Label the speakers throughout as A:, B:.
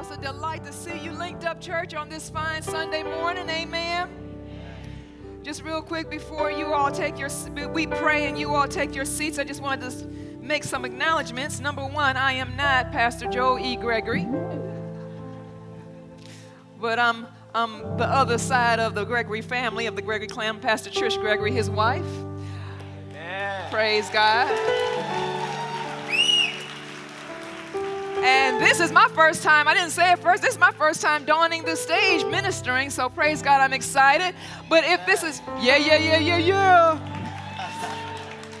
A: it's a delight to see you linked up, church, on this fine Sunday morning. Amen. Just real quick before you all take your, we pray and you all take your seats. I just wanted to make some acknowledgments. Number one, I am not Pastor Joe E. Gregory, but I'm, I'm the other side of the Gregory family of the Gregory clan, Pastor Trish Gregory, his wife. Amen. Praise God. And this is my first time, I didn't say it first, this is my first time donning the stage ministering, so praise God, I'm excited. But if this is, yeah, yeah, yeah, yeah, yeah.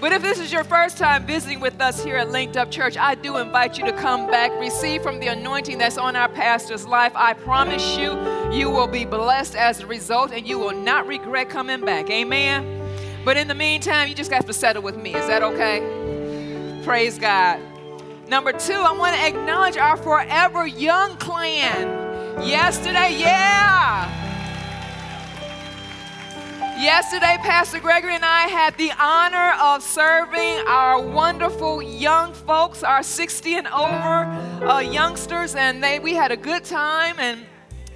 A: But if this is your first time visiting with us here at Linked Up Church, I do invite you to come back, receive from the anointing that's on our pastor's life. I promise you, you will be blessed as a result and you will not regret coming back. Amen. But in the meantime, you just have to settle with me. Is that okay? Praise God. Number two, I want to acknowledge our forever young clan. Yesterday, yeah. Yesterday, Pastor Gregory and I had the honor of serving our wonderful young folks, our 60 and over uh, youngsters, and they, we had a good time. And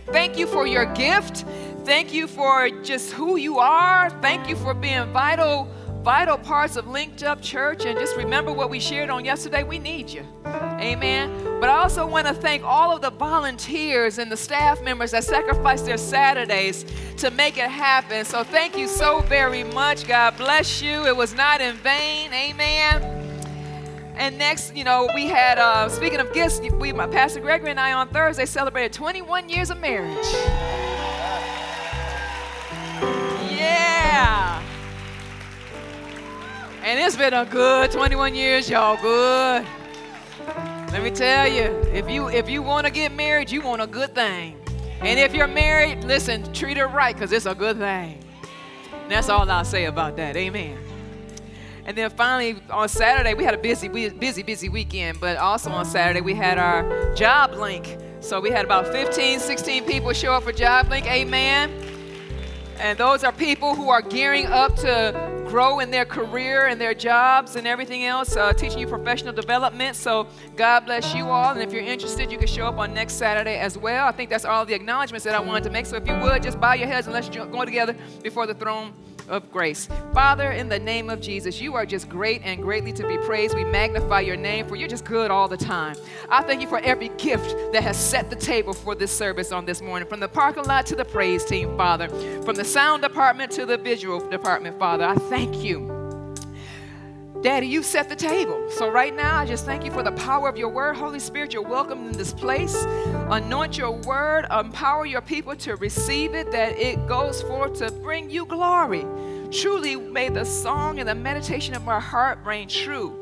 A: thank you for your gift. Thank you for just who you are. Thank you for being vital vital parts of Linked Up Church. And just remember what we shared on yesterday we need you. Amen. But I also want to thank all of the volunteers and the staff members that sacrificed their Saturdays to make it happen. So thank you so very much. God bless you. It was not in vain. Amen. And next, you know, we had, uh, speaking of gifts, we, my Pastor Gregory and I on Thursday celebrated 21 years of marriage. Yeah. And it's been a good 21 years, y'all. Good. Let me tell you, if you if you want to get married, you want a good thing. And if you're married, listen, treat her right, because it's a good thing. And that's all I'll say about that. Amen. And then finally on Saturday, we had a busy, busy, busy weekend, but also on Saturday, we had our job link. So we had about 15, 16 people show up for job link. Amen. And those are people who are gearing up to grow in their career and their jobs and everything else, uh, teaching you professional development. So God bless you all. And if you're interested, you can show up on next Saturday as well. I think that's all the acknowledgments that I wanted to make. So if you would, just bow your heads and let's go together before the throne of grace. Father, in the name of Jesus, you are just great and greatly to be praised. We magnify your name, for you're just good all the time. I thank you for every gift that has set the table for this service on this morning, from the parking lot to the praise team, Father, from the sound department to the visual department, Father. I thank you. Daddy, you set the table. So right now, I just thank you for the power of your word. Holy Spirit, you're welcome in this place. Anoint your word, empower your people to receive it, that it goes forth to bring you glory. Truly, may the song and the meditation of our heart reign true.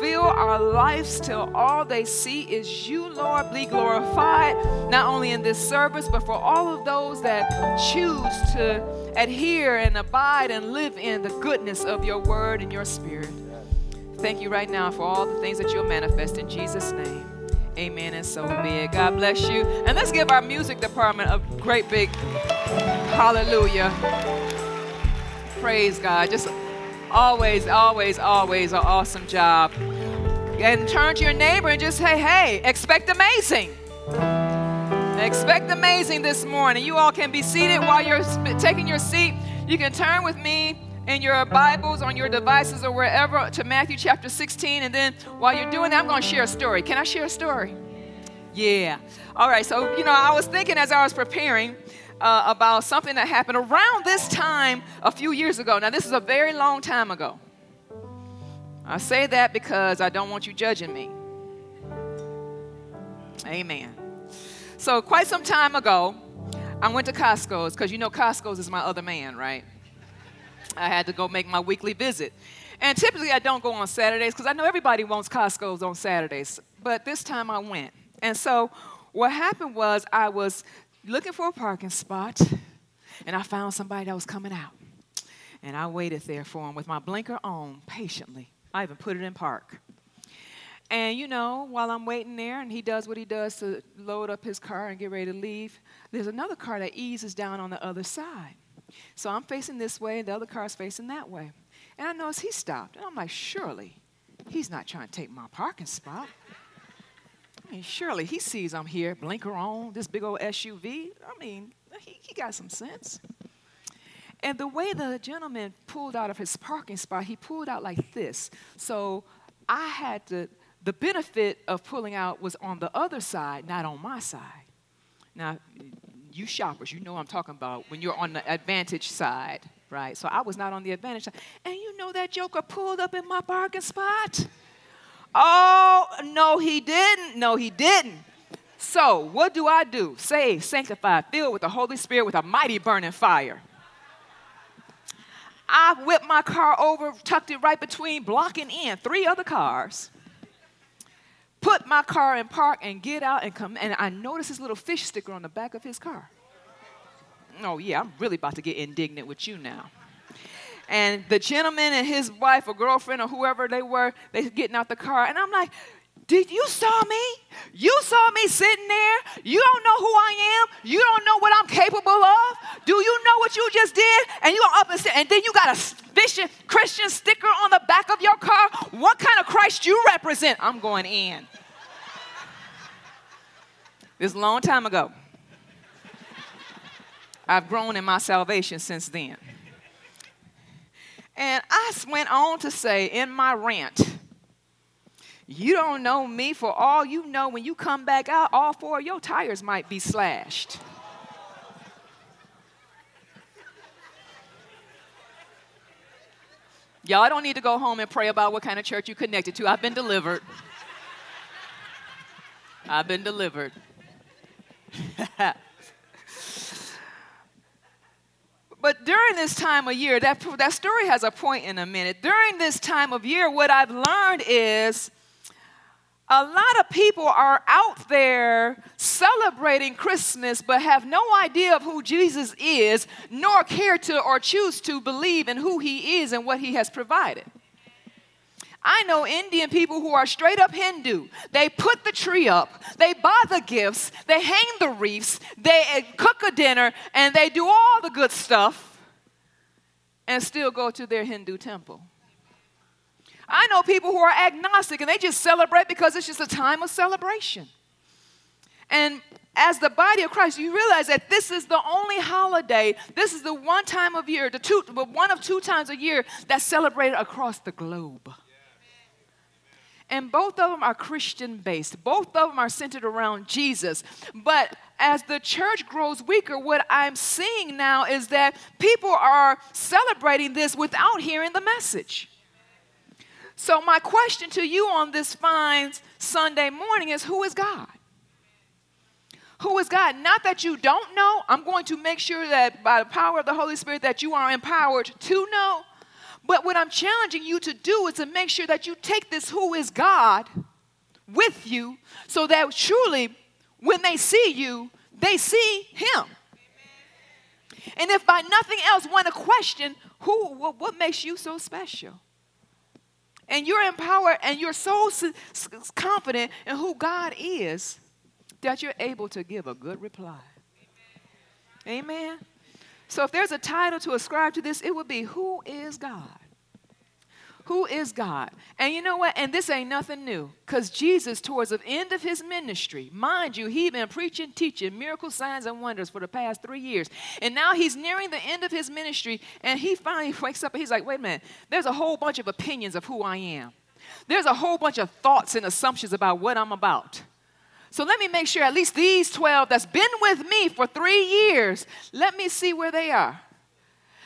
A: Fill our lives till all they see is you, Lord, be glorified, not only in this service, but for all of those that choose to adhere and abide and live in the goodness of your word and your spirit. Thank you right now for all the things that you'll manifest in Jesus' name. Amen and so be it. God bless you. And let's give our music department a great big hallelujah. Praise God. Just always, always, always an awesome job. And turn to your neighbor and just say, hey, expect amazing. Expect amazing this morning. You all can be seated while you're taking your seat. You can turn with me in your Bibles, on your devices, or wherever to Matthew chapter 16. And then while you're doing that, I'm going to share a story. Can I share a story? Yeah. All right. So, you know, I was thinking as I was preparing uh, about something that happened around this time a few years ago. Now, this is a very long time ago. I say that because I don't want you judging me. Amen. So, quite some time ago, I went to Costco's because you know Costco's is my other man, right? I had to go make my weekly visit. And typically I don't go on Saturdays because I know everybody wants Costco's on Saturdays. But this time I went. And so what happened was I was looking for a parking spot and I found somebody that was coming out. And I waited there for him with my blinker on patiently. I even put it in park. And you know, while I'm waiting there and he does what he does to load up his car and get ready to leave, there's another car that eases down on the other side. So I'm facing this way and the other car's facing that way. And I notice he stopped. And I'm like, surely he's not trying to take my parking spot. I mean, surely he sees I'm here, blinker on, this big old SUV. I mean, he, he got some sense. And the way the gentleman pulled out of his parking spot, he pulled out like this. So I had to, the benefit of pulling out was on the other side, not on my side. Now, you shoppers, you know I'm talking about when you're on the advantage side, right? So I was not on the advantage side. And you know that joker pulled up in my parking spot? Oh, no, he didn't. No, he didn't. So, what do I do? Saved, sanctified, filled with the Holy Spirit with a mighty burning fire. I whipped my car over, tucked it right between, blocking in three other cars. Put my car in park and get out and come. And I noticed this little fish sticker on the back of his car. Oh, yeah, I'm really about to get indignant with you now. And the gentleman and his wife or girlfriend or whoever they were, they getting out the car. And I'm like, did you saw me? You saw me sitting there. You don't know who I am. You don't know what I'm capable of. Do you know what you just did? And you are up and sit, and then you got a Christian, sticker on the back of your car. What kind of Christ you represent? I'm going in. This long time ago. I've grown in my salvation since then. And I went on to say in my rant, you don't know me for all you know. When you come back out, all four of your tires might be slashed. Y'all don't need to go home and pray about what kind of church you connected to. I've been delivered. I've been delivered. but during this time of year, that, that story has a point in a minute. During this time of year, what I've learned is a lot of people are out there celebrating Christmas but have no idea of who Jesus is, nor care to or choose to believe in who he is and what he has provided. I know Indian people who are straight up Hindu. They put the tree up, they buy the gifts, they hang the wreaths, they cook a dinner, and they do all the good stuff and still go to their Hindu temple. I know people who are agnostic and they just celebrate because it's just a time of celebration. And as the body of Christ, you realize that this is the only holiday, this is the one time of year, the two, one of two times a year that's celebrated across the globe. And both of them are Christian based. Both of them are centered around Jesus. But as the church grows weaker, what I'm seeing now is that people are celebrating this without hearing the message. So, my question to you on this fine Sunday morning is who is God? Who is God? Not that you don't know. I'm going to make sure that by the power of the Holy Spirit that you are empowered to know. But what I'm challenging you to do is to make sure that you take this who is God with you so that truly when they see you, they see him. And if by nothing else want to question who what makes you so special? and you're empowered and you're so confident in who God is that you're able to give a good reply. Amen. Amen. So if there's a title to ascribe to this, it would be Who is God? Who is God? And you know what? And this ain't nothing new. Because Jesus, towards the end of his ministry, mind you, he been preaching, teaching miracle signs and wonders for the past three years. And now he's nearing the end of his ministry, and he finally wakes up and he's like, wait a minute, there's a whole bunch of opinions of who I am. There's a whole bunch of thoughts and assumptions about what I'm about. So let me make sure at least these 12 that's been with me for three years, let me see where they are.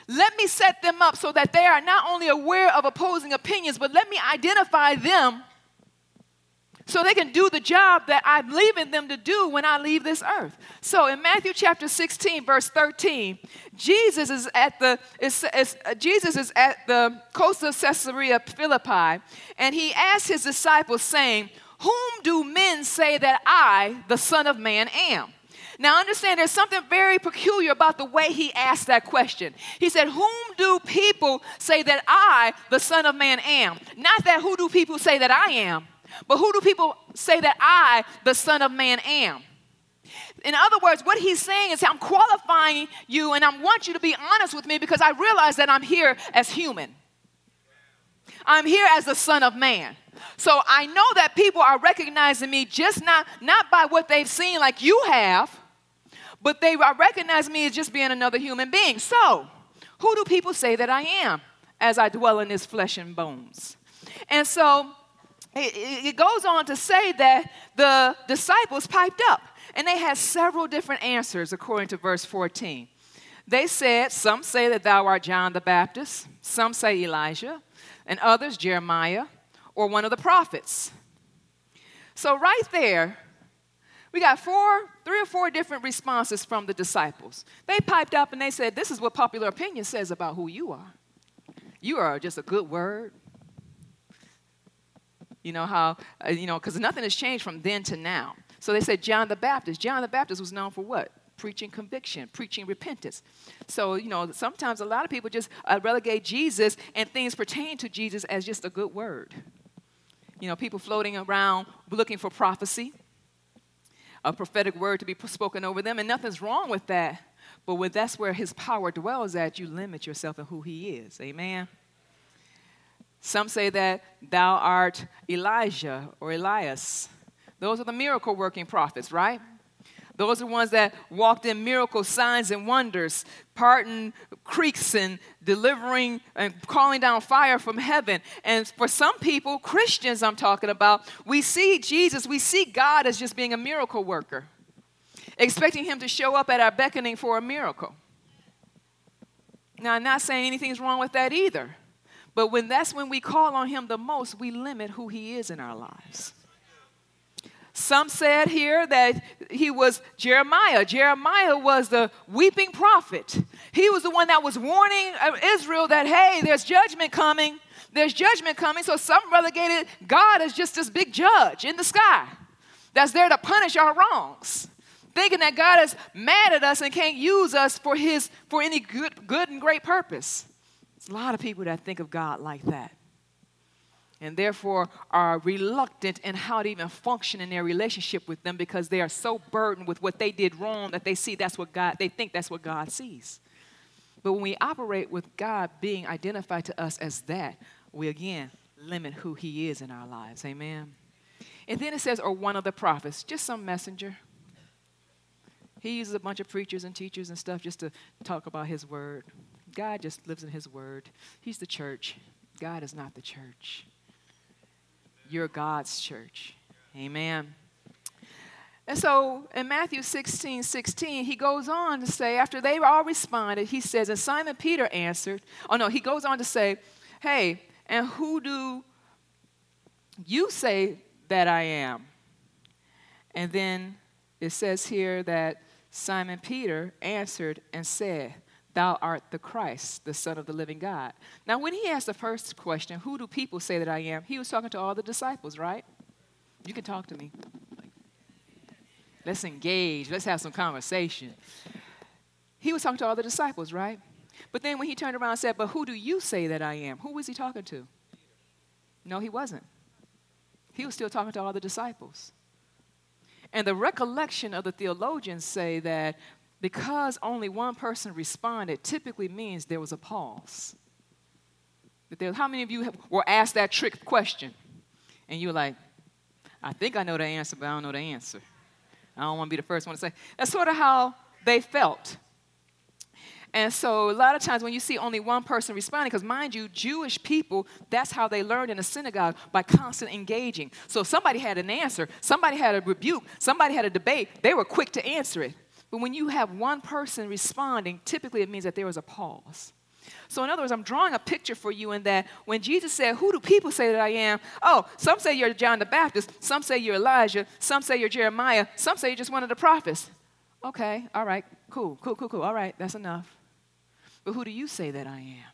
A: Let me set them up so that they are not only aware of opposing opinions, but let me identify them so they can do the job that I'm leaving them to do when I leave this earth. So in Matthew chapter 16, verse 13, Jesus is at the is, is, uh, Jesus is at the coast of Caesarea Philippi, and he asked his disciples, saying, Whom do men say that I, the Son of Man, am? Now, understand there's something very peculiar about the way he asked that question. He said, Whom do people say that I, the Son of Man, am? Not that who do people say that I am, but who do people say that I, the Son of Man, am? In other words, what he's saying is, I'm qualifying you and I want you to be honest with me because I realize that I'm here as human. I'm here as the Son of Man. So I know that people are recognizing me just not, not by what they've seen like you have, but they are recognizing me as just being another human being. So, who do people say that I am as I dwell in this flesh and bones? And so it, it goes on to say that the disciples piped up and they had several different answers according to verse 14. They said, Some say that thou art John the Baptist, some say Elijah, and others Jeremiah or one of the prophets. So, right there, we got four, three or four different responses from the disciples. They piped up and they said, This is what popular opinion says about who you are. You are just a good word. You know how, uh, you know, because nothing has changed from then to now. So they said John the Baptist. John the Baptist was known for what? Preaching conviction, preaching repentance. So, you know, sometimes a lot of people just uh, relegate Jesus and things pertaining to Jesus as just a good word. You know, people floating around looking for prophecy, a prophetic word to be spoken over them, and nothing's wrong with that. But when that's where his power dwells at, you limit yourself in who he is. Amen. Some say that thou art Elijah or Elias. Those are the miracle working prophets, right? Those are ones that walked in miracle signs and wonders, parting creeks and delivering and calling down fire from heaven. And for some people, Christians I'm talking about, we see Jesus, we see God as just being a miracle worker, expecting Him to show up at our beckoning for a miracle. Now, I'm not saying anything's wrong with that either. But when that's when we call on him the most, we limit who he is in our lives. Some said here that he was Jeremiah. Jeremiah was the weeping prophet. He was the one that was warning Israel that, hey, there's judgment coming. There's judgment coming. So some relegated God as just this big judge in the sky that's there to punish our wrongs. Thinking that God is mad at us and can't use us for his for any good, good and great purpose. There's a lot of people that think of God like that and therefore are reluctant in how to even function in their relationship with them because they are so burdened with what they did wrong that they see that's what God, they think that's what God sees. But when we operate with God being identified to us as that, we again limit who He is in our lives. Amen. And then it says, or one of the prophets, just some messenger. He uses a bunch of preachers and teachers and stuff just to talk about His word. God just lives in His Word. He's the church. God is not the church. You're God's church. Amen. And so in Matthew 16, 16, he goes on to say, after they all responded, he says, and Simon Peter answered, oh no, he goes on to say, hey, and who do you say that I am? And then it says here that Simon Peter answered and said, Thou art the Christ, the Son of the living God. Now, when he asked the first question, Who do people say that I am? He was talking to all the disciples, right? You can talk to me. Let's engage. Let's have some conversation. He was talking to all the disciples, right? But then when he turned around and said, But who do you say that I am? Who was he talking to? No, he wasn't. He was still talking to all the disciples. And the recollection of the theologians say that because only one person responded typically means there was a pause. There, how many of you have, were asked that trick question? And you were like, I think I know the answer, but I don't know the answer. I don't want to be the first one to say. That's sort of how they felt. And so, a lot of times when you see only one person responding, because mind you, Jewish people, that's how they learned in the synagogue by constant engaging. So, somebody had an answer, somebody had a rebuke, somebody had a debate, they were quick to answer it. But when you have one person responding, typically it means that there was a pause. So, in other words, I'm drawing a picture for you in that when Jesus said, Who do people say that I am? Oh, some say you're John the Baptist, some say you're Elijah, some say you're Jeremiah, some say you're just one of the prophets. Okay, all right, cool, cool, cool, cool. All right, that's enough. But who do you say that I am?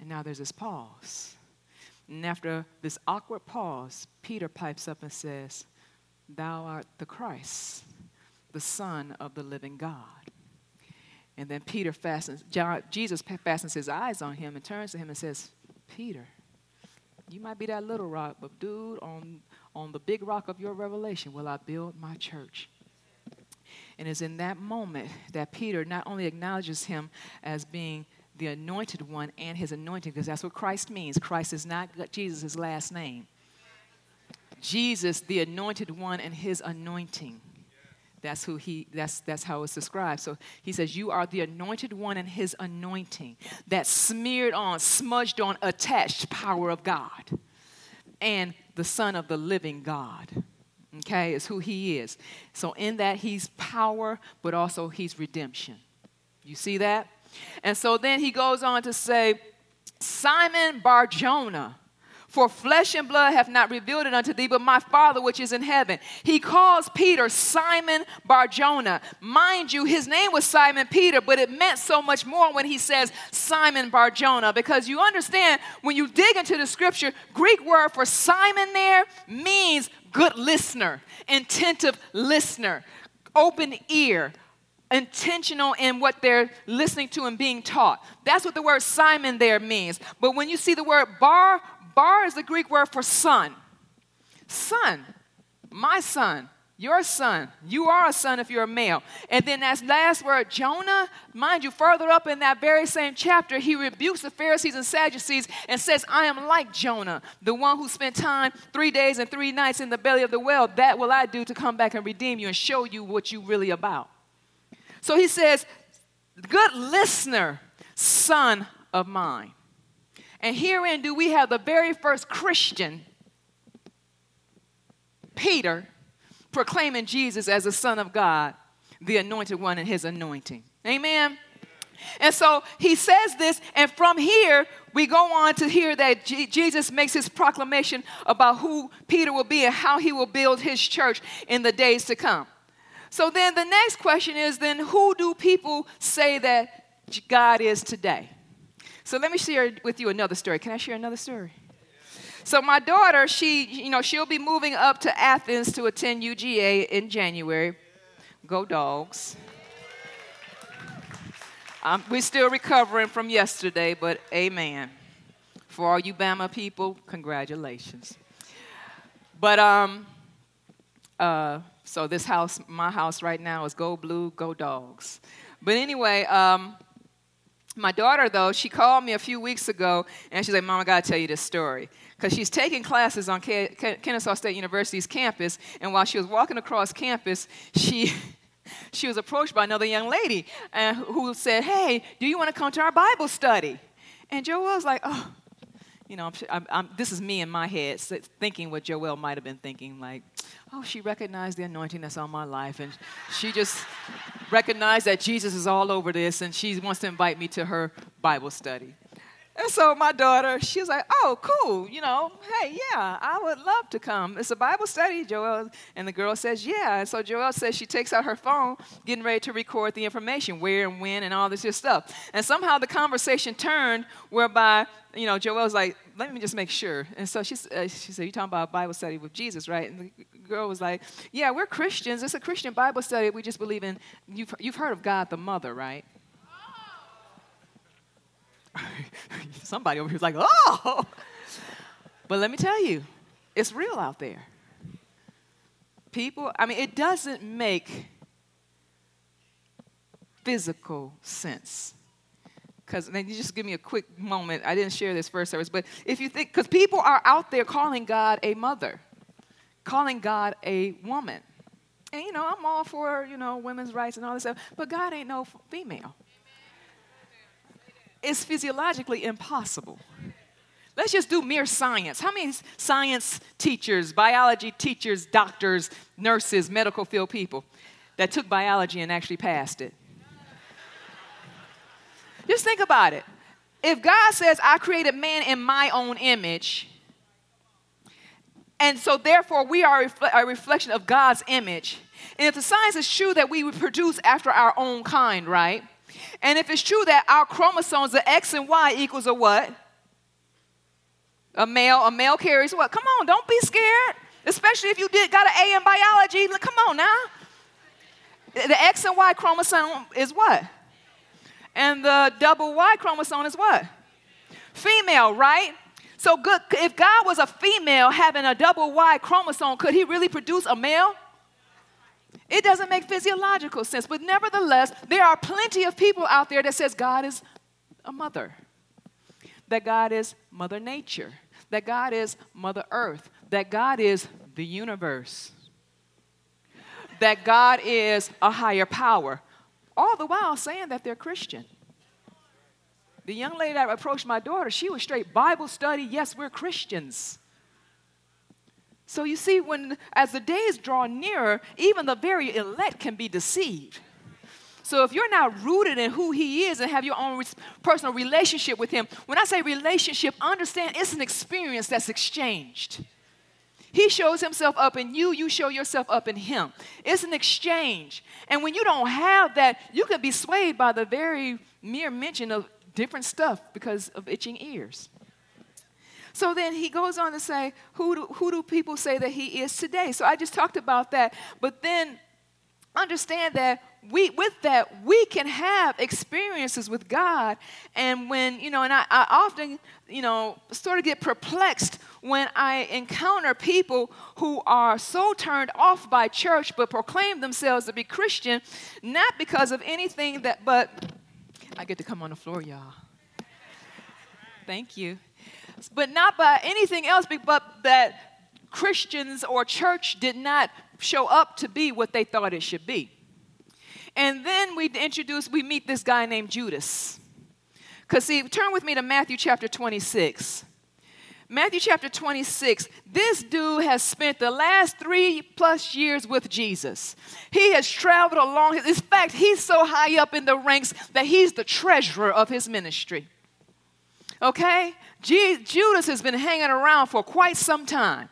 A: And now there's this pause. And after this awkward pause, Peter pipes up and says, Thou art the Christ the Son of the living God. And then Peter fastens, John, Jesus fastens his eyes on him and turns to him and says, Peter, you might be that little rock, but dude, on, on the big rock of your revelation will I build my church. And it's in that moment that Peter not only acknowledges him as being the anointed one and his anointing, because that's what Christ means. Christ is not Jesus' last name. Jesus, the anointed one, and his anointing. That's who he that's that's how it's described. So he says, You are the anointed one and his anointing, that smeared on, smudged on, attached power of God. And the Son of the living God. Okay, is who he is. So in that he's power, but also he's redemption. You see that? And so then he goes on to say, Simon Barjona for flesh and blood have not revealed it unto thee, but my Father which is in heaven. He calls Peter Simon Barjona. Mind you, his name was Simon Peter, but it meant so much more when he says Simon Barjona, because you understand when you dig into the scripture, Greek word for Simon there means good listener, attentive listener, open ear, intentional in what they're listening to and being taught. That's what the word Simon there means. But when you see the word bar Bar is the Greek word for son. Son, my son, your son. You are a son if you're a male. And then that last word, Jonah, mind you, further up in that very same chapter, he rebukes the Pharisees and Sadducees and says, I am like Jonah, the one who spent time three days and three nights in the belly of the whale. That will I do to come back and redeem you and show you what you really about. So he says, Good listener, son of mine. And herein do we have the very first Christian, Peter, proclaiming Jesus as the Son of God, the anointed one, and his anointing. Amen. And so he says this, and from here we go on to hear that G- Jesus makes his proclamation about who Peter will be and how he will build his church in the days to come. So then the next question is then who do people say that God is today? So let me share with you another story. Can I share another story? So my daughter, she, you know, she'll be moving up to Athens to attend UGA in January. Go dogs. Um, we're still recovering from yesterday, but amen. For all you Bama people, congratulations. But um, uh, so this house, my house right now is go blue, go dogs. But anyway, um, my daughter, though, she called me a few weeks ago and she's like, Mom, I got to tell you this story. Because she's taking classes on K- K- Kennesaw State University's campus, and while she was walking across campus, she. she was approached by another young lady uh, who said, Hey, do you want to come to our Bible study? And Joel was like, Oh, you know, I'm, I'm, this is me in my head thinking what Joel might have been thinking, like, oh, she recognized the anointing that's on my life, and she just recognized that Jesus is all over this, and she wants to invite me to her Bible study. And so my daughter, she was like, oh, cool, you know, hey, yeah, I would love to come. It's a Bible study, Joel. And the girl says, yeah. And so Joel says she takes out her phone, getting ready to record the information, where and when, and all this stuff. And somehow the conversation turned whereby, you know, Joel's like, let me just make sure. And so she, uh, she said, you're talking about a Bible study with Jesus, right? And the girl was like, yeah, we're Christians. It's a Christian Bible study. We just believe in, you've, you've heard of God the Mother, right? Somebody over here was like, oh. But let me tell you, it's real out there. People, I mean, it doesn't make physical sense. Because, then you just give me a quick moment. I didn't share this first service, but if you think, because people are out there calling God a mother, calling God a woman. And, you know, I'm all for, you know, women's rights and all this stuff, but God ain't no female is physiologically impossible. Let's just do mere science. How many science teachers, biology teachers, doctors, nurses, medical field people that took biology and actually passed it? Just think about it. If God says, I created man in my own image, and so therefore we are a reflection of God's image, and if the science is true that we would produce after our own kind, right? And if it's true that our chromosomes, the X and Y equals a what? A male, a male carries what? Come on, don't be scared. Especially if you did got an A in biology. Come on now. The X and Y chromosome is what? And the double Y chromosome is what? Female, right? So good if God was a female having a double Y chromosome, could he really produce a male? It doesn't make physiological sense, but nevertheless, there are plenty of people out there that says God is a mother, that God is Mother Nature, that God is Mother Earth, that God is the universe, that God is a higher power, all the while saying that they're Christian. The young lady that approached my daughter, she was straight Bible study. Yes, we're Christians. So you see, when as the days draw nearer, even the very elect can be deceived. So if you're not rooted in who he is and have your own personal relationship with him, when I say relationship, understand it's an experience that's exchanged. He shows himself up in you, you show yourself up in him. It's an exchange. And when you don't have that, you can be swayed by the very mere mention of different stuff because of itching ears. So then he goes on to say, who do, who do people say that he is today? So I just talked about that. But then understand that we with that we can have experiences with god and when you know and I, I, often you know sort of get perplexed when i encounter people who are so turned off by church but proclaim themselves to be christian not because of anything that but i get to come on the floor y'all thank you but not by anything else but that christians or church did not show up to be what they thought it should be and then we introduce, we meet this guy named Judas. Because, see, turn with me to Matthew chapter 26. Matthew chapter 26, this dude has spent the last three plus years with Jesus. He has traveled along. In fact, he's so high up in the ranks that he's the treasurer of his ministry. Okay? Judas has been hanging around for quite some time.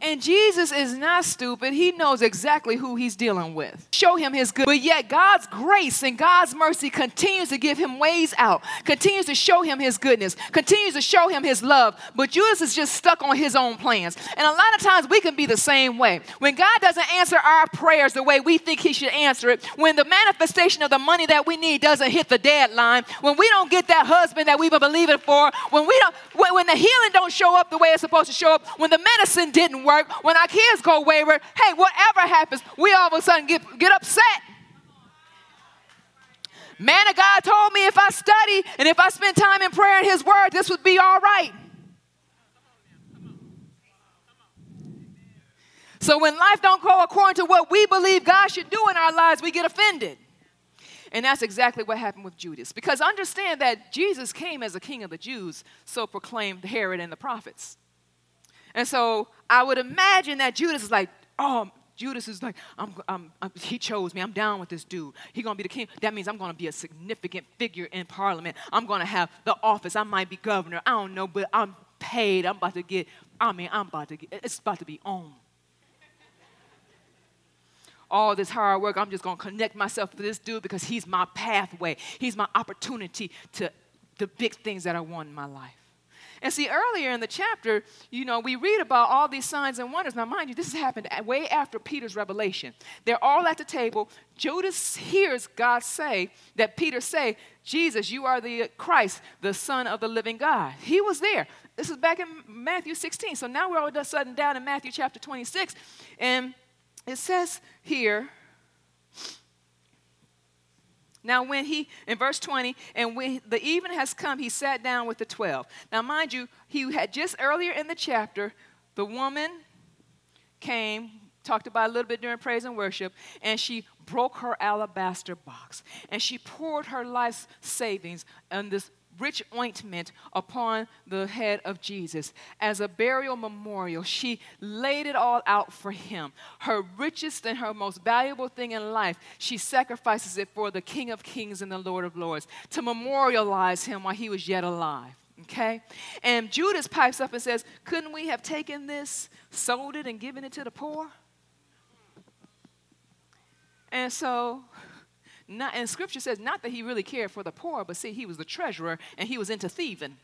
A: And Jesus is not stupid. He knows exactly who he's dealing with. Show him his good. But yet, God's grace and God's mercy continues to give him ways out, continues to show him his goodness, continues to show him his love. But Judas is just stuck on his own plans. And a lot of times we can be the same way. When God doesn't answer our prayers the way we think he should answer it, when the manifestation of the money that we need doesn't hit the deadline, when we don't get that husband that we've been believing for, when we don't, when the healing don't show up the way it's supposed to show up, when the medicine didn't work, when our kids go wayward, hey, whatever happens, we all of a sudden get, get upset. Man of God told me if I study and if I spend time in prayer and His Word, this would be all right. So when life don't go according to what we believe God should do in our lives, we get offended. And that's exactly what happened with Judas. Because understand that Jesus came as a king of the Jews, so proclaimed Herod and the prophets. And so I would imagine that Judas is like, oh, Judas is like, I'm, I'm, I'm, he chose me. I'm down with this dude. He's going to be the king. That means I'm going to be a significant figure in parliament. I'm going to have the office. I might be governor. I don't know, but I'm paid. I'm about to get, I mean, I'm about to get, it's about to be on. All this hard work, I'm just going to connect myself to this dude because he's my pathway. He's my opportunity to the big things that I want in my life. And see, earlier in the chapter, you know, we read about all these signs and wonders. Now, mind you, this happened way after Peter's revelation. They're all at the table. Judas hears God say that Peter say, Jesus, you are the Christ, the Son of the living God. He was there. This is back in Matthew 16. So now we're all of a sudden down in Matthew chapter 26. And it says here, now, when he, in verse 20, and when the evening has come, he sat down with the 12. Now, mind you, he had just earlier in the chapter, the woman came, talked about a little bit during praise and worship, and she broke her alabaster box. And she poured her life's savings on this rich ointment upon the head of Jesus. As a burial memorial, she laid it all out for him. Her richest and her most valuable thing in life, she sacrifices it for the King of Kings and the Lord of Lords to memorialize him while he was yet alive. Okay? And Judas pipes up and says, Couldn't we have taken this, sold it, and given it to the poor? And so not, and scripture says not that he really cared for the poor, but see, he was the treasurer and he was into thieving.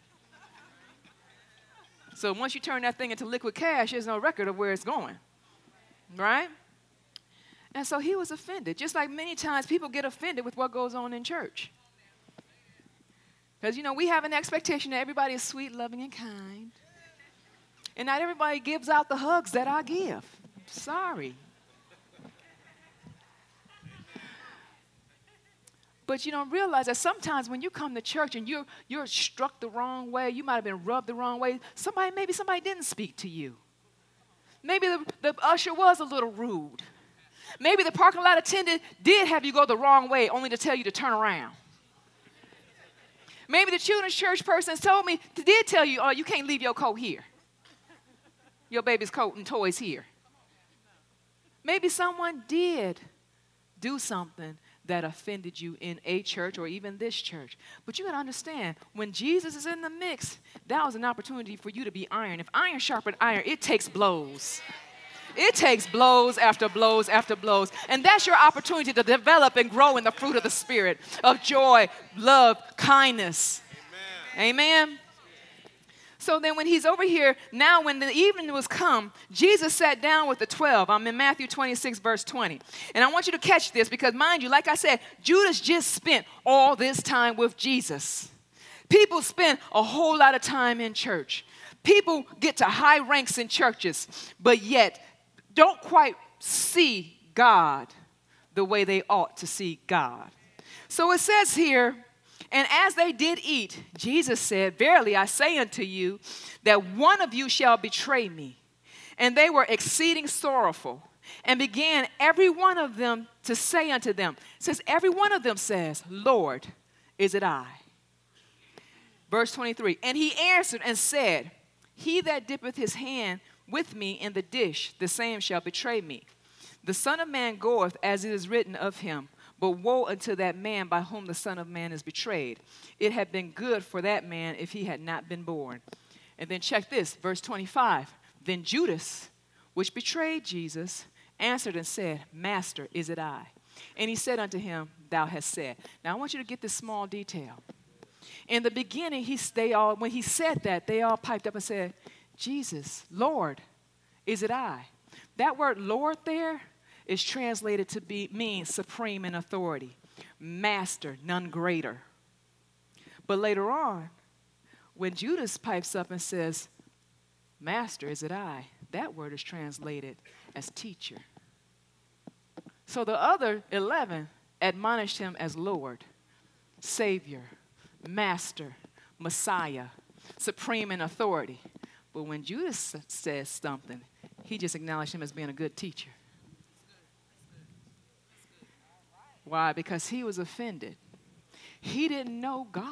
A: So once you turn that thing into liquid cash, there's no record of where it's going. Right? And so he was offended, just like many times people get offended with what goes on in church. Because, you know, we have an expectation that everybody is sweet, loving, and kind. And not everybody gives out the hugs that I give. Sorry. But you don't realize that sometimes when you come to church and you're, you're struck the wrong way, you might have been rubbed the wrong way, somebody, maybe somebody didn't speak to you. Maybe the, the usher was a little rude. Maybe the parking lot attendant did have you go the wrong way only to tell you to turn around. Maybe the children's church person told me, did tell you, oh, you can't leave your coat here. Your baby's coat and toys here. Maybe someone did do something that offended you in a church or even this church. But you got to understand, when Jesus is in the mix, that was an opportunity for you to be iron. If iron sharpened iron, it takes blows. It takes blows after blows after blows. And that's your opportunity to develop and grow in the fruit of the Spirit of joy, love, kindness. Amen. Amen. So then, when he's over here, now when the evening was come, Jesus sat down with the 12. I'm in Matthew 26, verse 20. And I want you to catch this because, mind you, like I said, Judas just spent all this time with Jesus. People spend a whole lot of time in church. People get to high ranks in churches, but yet don't quite see God the way they ought to see God. So it says here, and as they did eat, Jesus said, Verily I say unto you, that one of you shall betray me. And they were exceeding sorrowful, and began every one of them to say unto them, Says every one of them says, Lord, is it I? Verse 23 And he answered and said, He that dippeth his hand with me in the dish, the same shall betray me. The Son of Man goeth as it is written of him. But woe unto that man by whom the Son of Man is betrayed. It had been good for that man if he had not been born. And then check this, verse 25. Then Judas, which betrayed Jesus, answered and said, Master, is it I? And he said unto him, Thou hast said. Now I want you to get this small detail. In the beginning, he, they all, when he said that, they all piped up and said, Jesus, Lord, is it I? That word Lord there is translated to be mean supreme in authority, master, none greater. But later on, when Judas pipes up and says, Master, is it I? That word is translated as teacher. So the other 11 admonished him as Lord, Savior, Master, Messiah, supreme in authority. But when Judas says something, he just acknowledged him as being a good teacher. Why? Because he was offended. He didn't know God.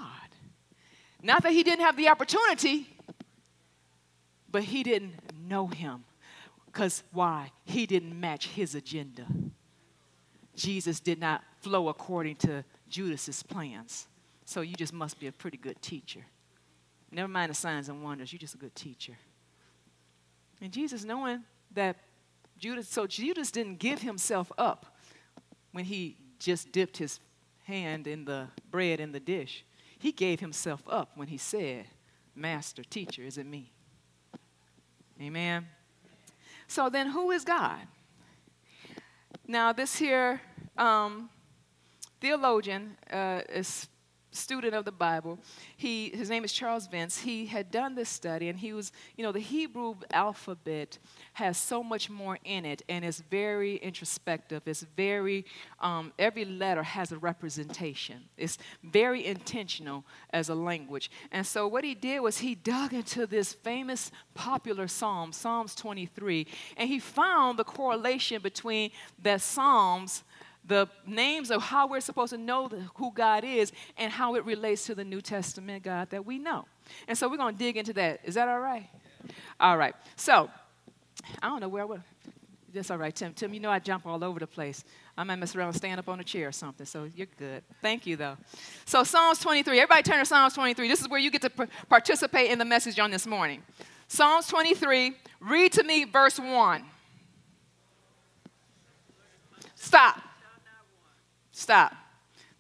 A: Not that he didn't have the opportunity, but he didn't know him. Because why? He didn't match his agenda. Jesus did not flow according to Judas's plans. So you just must be a pretty good teacher. Never mind the signs and wonders, you're just a good teacher. And Jesus, knowing that Judas, so Judas didn't give himself up when he just dipped his hand in the bread in the dish. He gave himself up when he said, Master, teacher, is it me? Amen. So then, who is God? Now, this here um, theologian uh, is student of the Bible. He, his name is Charles Vince. He had done this study, and he was, you know, the Hebrew alphabet has so much more in it, and it's very introspective. It's very, um, every letter has a representation. It's very intentional as a language. And so what he did was he dug into this famous popular psalm, Psalms 23, and he found the correlation between the Psalms the names of how we're supposed to know who God is and how it relates to the New Testament God that we know. And so we're going to dig into that. Is that all right? All right. So, I don't know where I would. That's all right, Tim. Tim, you know I jump all over the place. I might mess around and stand up on a chair or something, so you're good. Thank you, though. So, Psalms 23. Everybody turn to Psalms 23. This is where you get to participate in the message on this morning. Psalms 23. Read to me verse 1. Stop. Stop.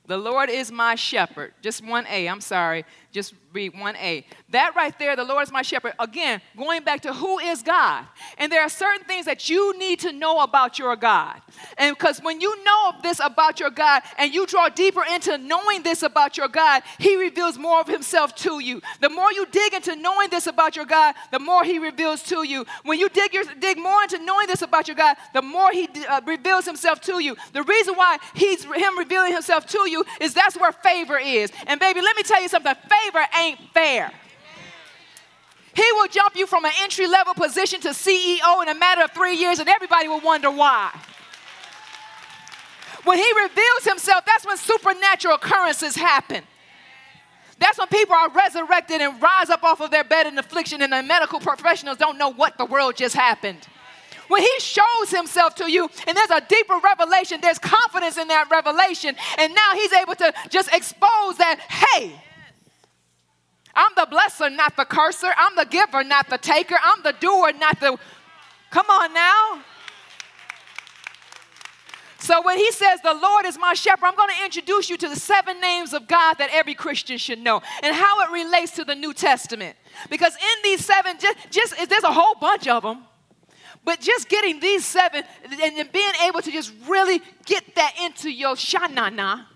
A: The Lord is my shepherd. Just one A, I'm sorry. just read 1a. That right there, the Lord is my shepherd. Again, going back to who is God. And there are certain things that you need to know about your God. And because when you know this about your God and you draw deeper into knowing this about your God, He reveals more of Himself to you. The more you dig into knowing this about your God, the more He reveals to you. When you dig, your, dig more into knowing this about your God, the more He uh, reveals Himself to you. The reason why He's Him revealing Himself to you is that's where favor is. And baby, let me tell you something favor ain't fair. He will jump you from an entry level position to CEO in a matter of three years, and everybody will wonder why. When He reveals Himself, that's when supernatural occurrences happen. That's when people are resurrected and rise up off of their bed in affliction, and the medical professionals don't know what the world just happened. When He shows Himself to you, and there's a deeper revelation, there's confidence in that revelation, and now He's able to just expose that, hey, I'm the blesser, not the curser. I'm the giver, not the taker. I'm the doer, not the. Come on now. So when he says, The Lord is my shepherd, I'm going to introduce you to the seven names of God that every Christian should know and how it relates to the New Testament. Because in these seven, just, just there's a whole bunch of them. But just getting these seven and being able to just really get that into your shanana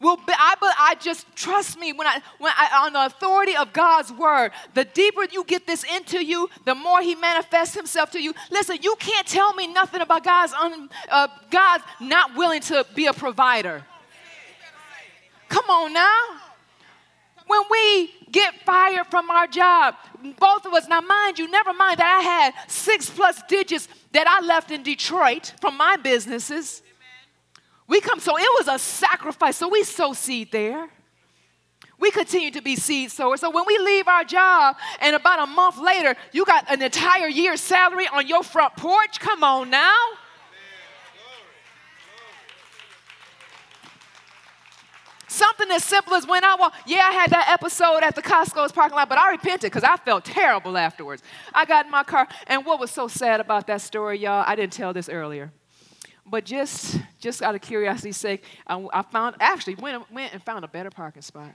A: will be, I, but I just trust me when I, when I, on the authority of God's word, the deeper you get this into you, the more he manifests himself to you. Listen, you can't tell me nothing about God's, un, uh, God's not willing to be a provider. Come on now. When we get fired from our job, both of us, now mind you, never mind that I had six plus digits that I left in Detroit from my businesses. We come, so it was a sacrifice. So we sow seed there. We continue to be seed sowers. So when we leave our job and about a month later, you got an entire year's salary on your front porch, come on now. Something as simple as when I walk, yeah, I had that episode at the Costco's parking lot, but I repented because I felt terrible afterwards. I got in my car, and what was so sad about that story, y'all, I didn't tell this earlier. But just, just out of curiosity's sake, I, I found, actually went, went and found a better parking spot.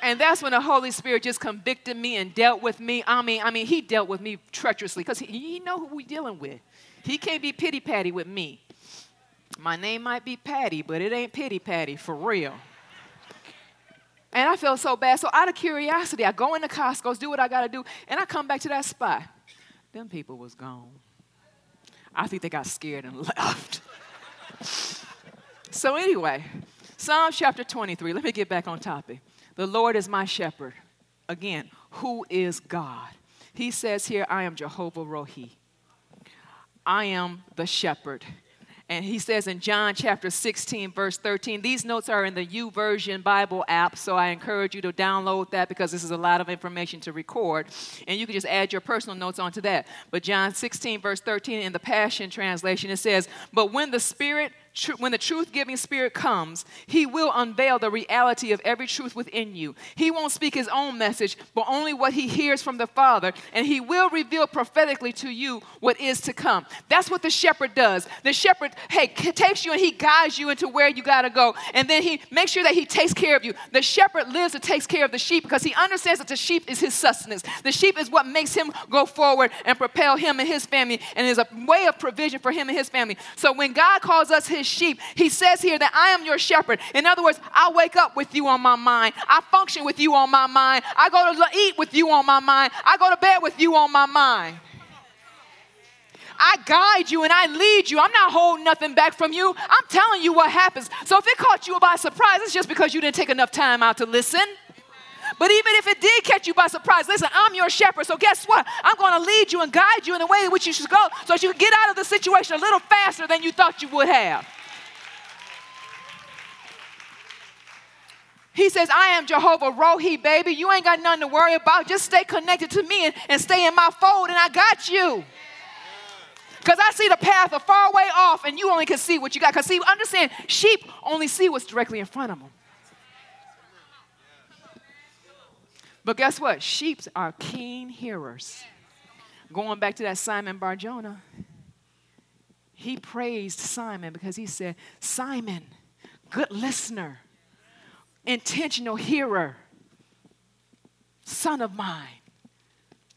A: and that's when the Holy Spirit just convicted me and dealt with me. I mean, I mean, he dealt with me treacherously because he, he know who we dealing with. He can't be pity patty with me. My name might be Patty, but it ain't pity patty for real. And I felt so bad. So out of curiosity, I go into Costco's, do what I gotta do, and I come back to that spot. Them people was gone. I think they got scared and left. so, anyway, Psalm chapter 23, let me get back on topic. The Lord is my shepherd. Again, who is God? He says here, I am Jehovah Rohi. I am the shepherd. And he says in John chapter 16, verse 13, these notes are in the YouVersion Bible app, so I encourage you to download that because this is a lot of information to record. And you can just add your personal notes onto that. But John 16, verse 13, in the Passion Translation, it says, But when the Spirit tr- when the truth giving spirit comes, he will unveil the reality of every truth within you. He won't speak his own message, but only what he hears from the Father, and he will reveal prophetically to you what is to come. That's what the shepherd does. The shepherd, hey, takes you and he guides you into where you got to go, and then he makes sure that he takes care of you. The shepherd lives and takes care of the sheep because he understands that the sheep is his sustenance. The sheep is what makes him go forward and propel him and his family, and is a way of provision for him and his family. So when God calls us his sheep. He says here that I am your shepherd. In other words, I wake up with you on my mind. I function with you on my mind. I go to eat with you on my mind. I go to bed with you on my mind. I guide you and I lead you. I'm not holding nothing back from you. I'm telling you what happens. So if it caught you by surprise, it's just because you didn't take enough time out to listen. But even if it did catch you by surprise, listen, I'm your shepherd. So guess what? I'm going to lead you and guide you in the way in which you should go so that you can get out of the situation a little faster than you thought you would have. He says, I am Jehovah Rohi, baby. You ain't got nothing to worry about. Just stay connected to me and, and stay in my fold, and I got you. Because I see the path a far way off, and you only can see what you got. Because, see, understand, sheep only see what's directly in front of them. But guess what? Sheep are keen hearers. Going back to that Simon Barjona, he praised Simon because he said, Simon, good listener, intentional hearer, son of mine.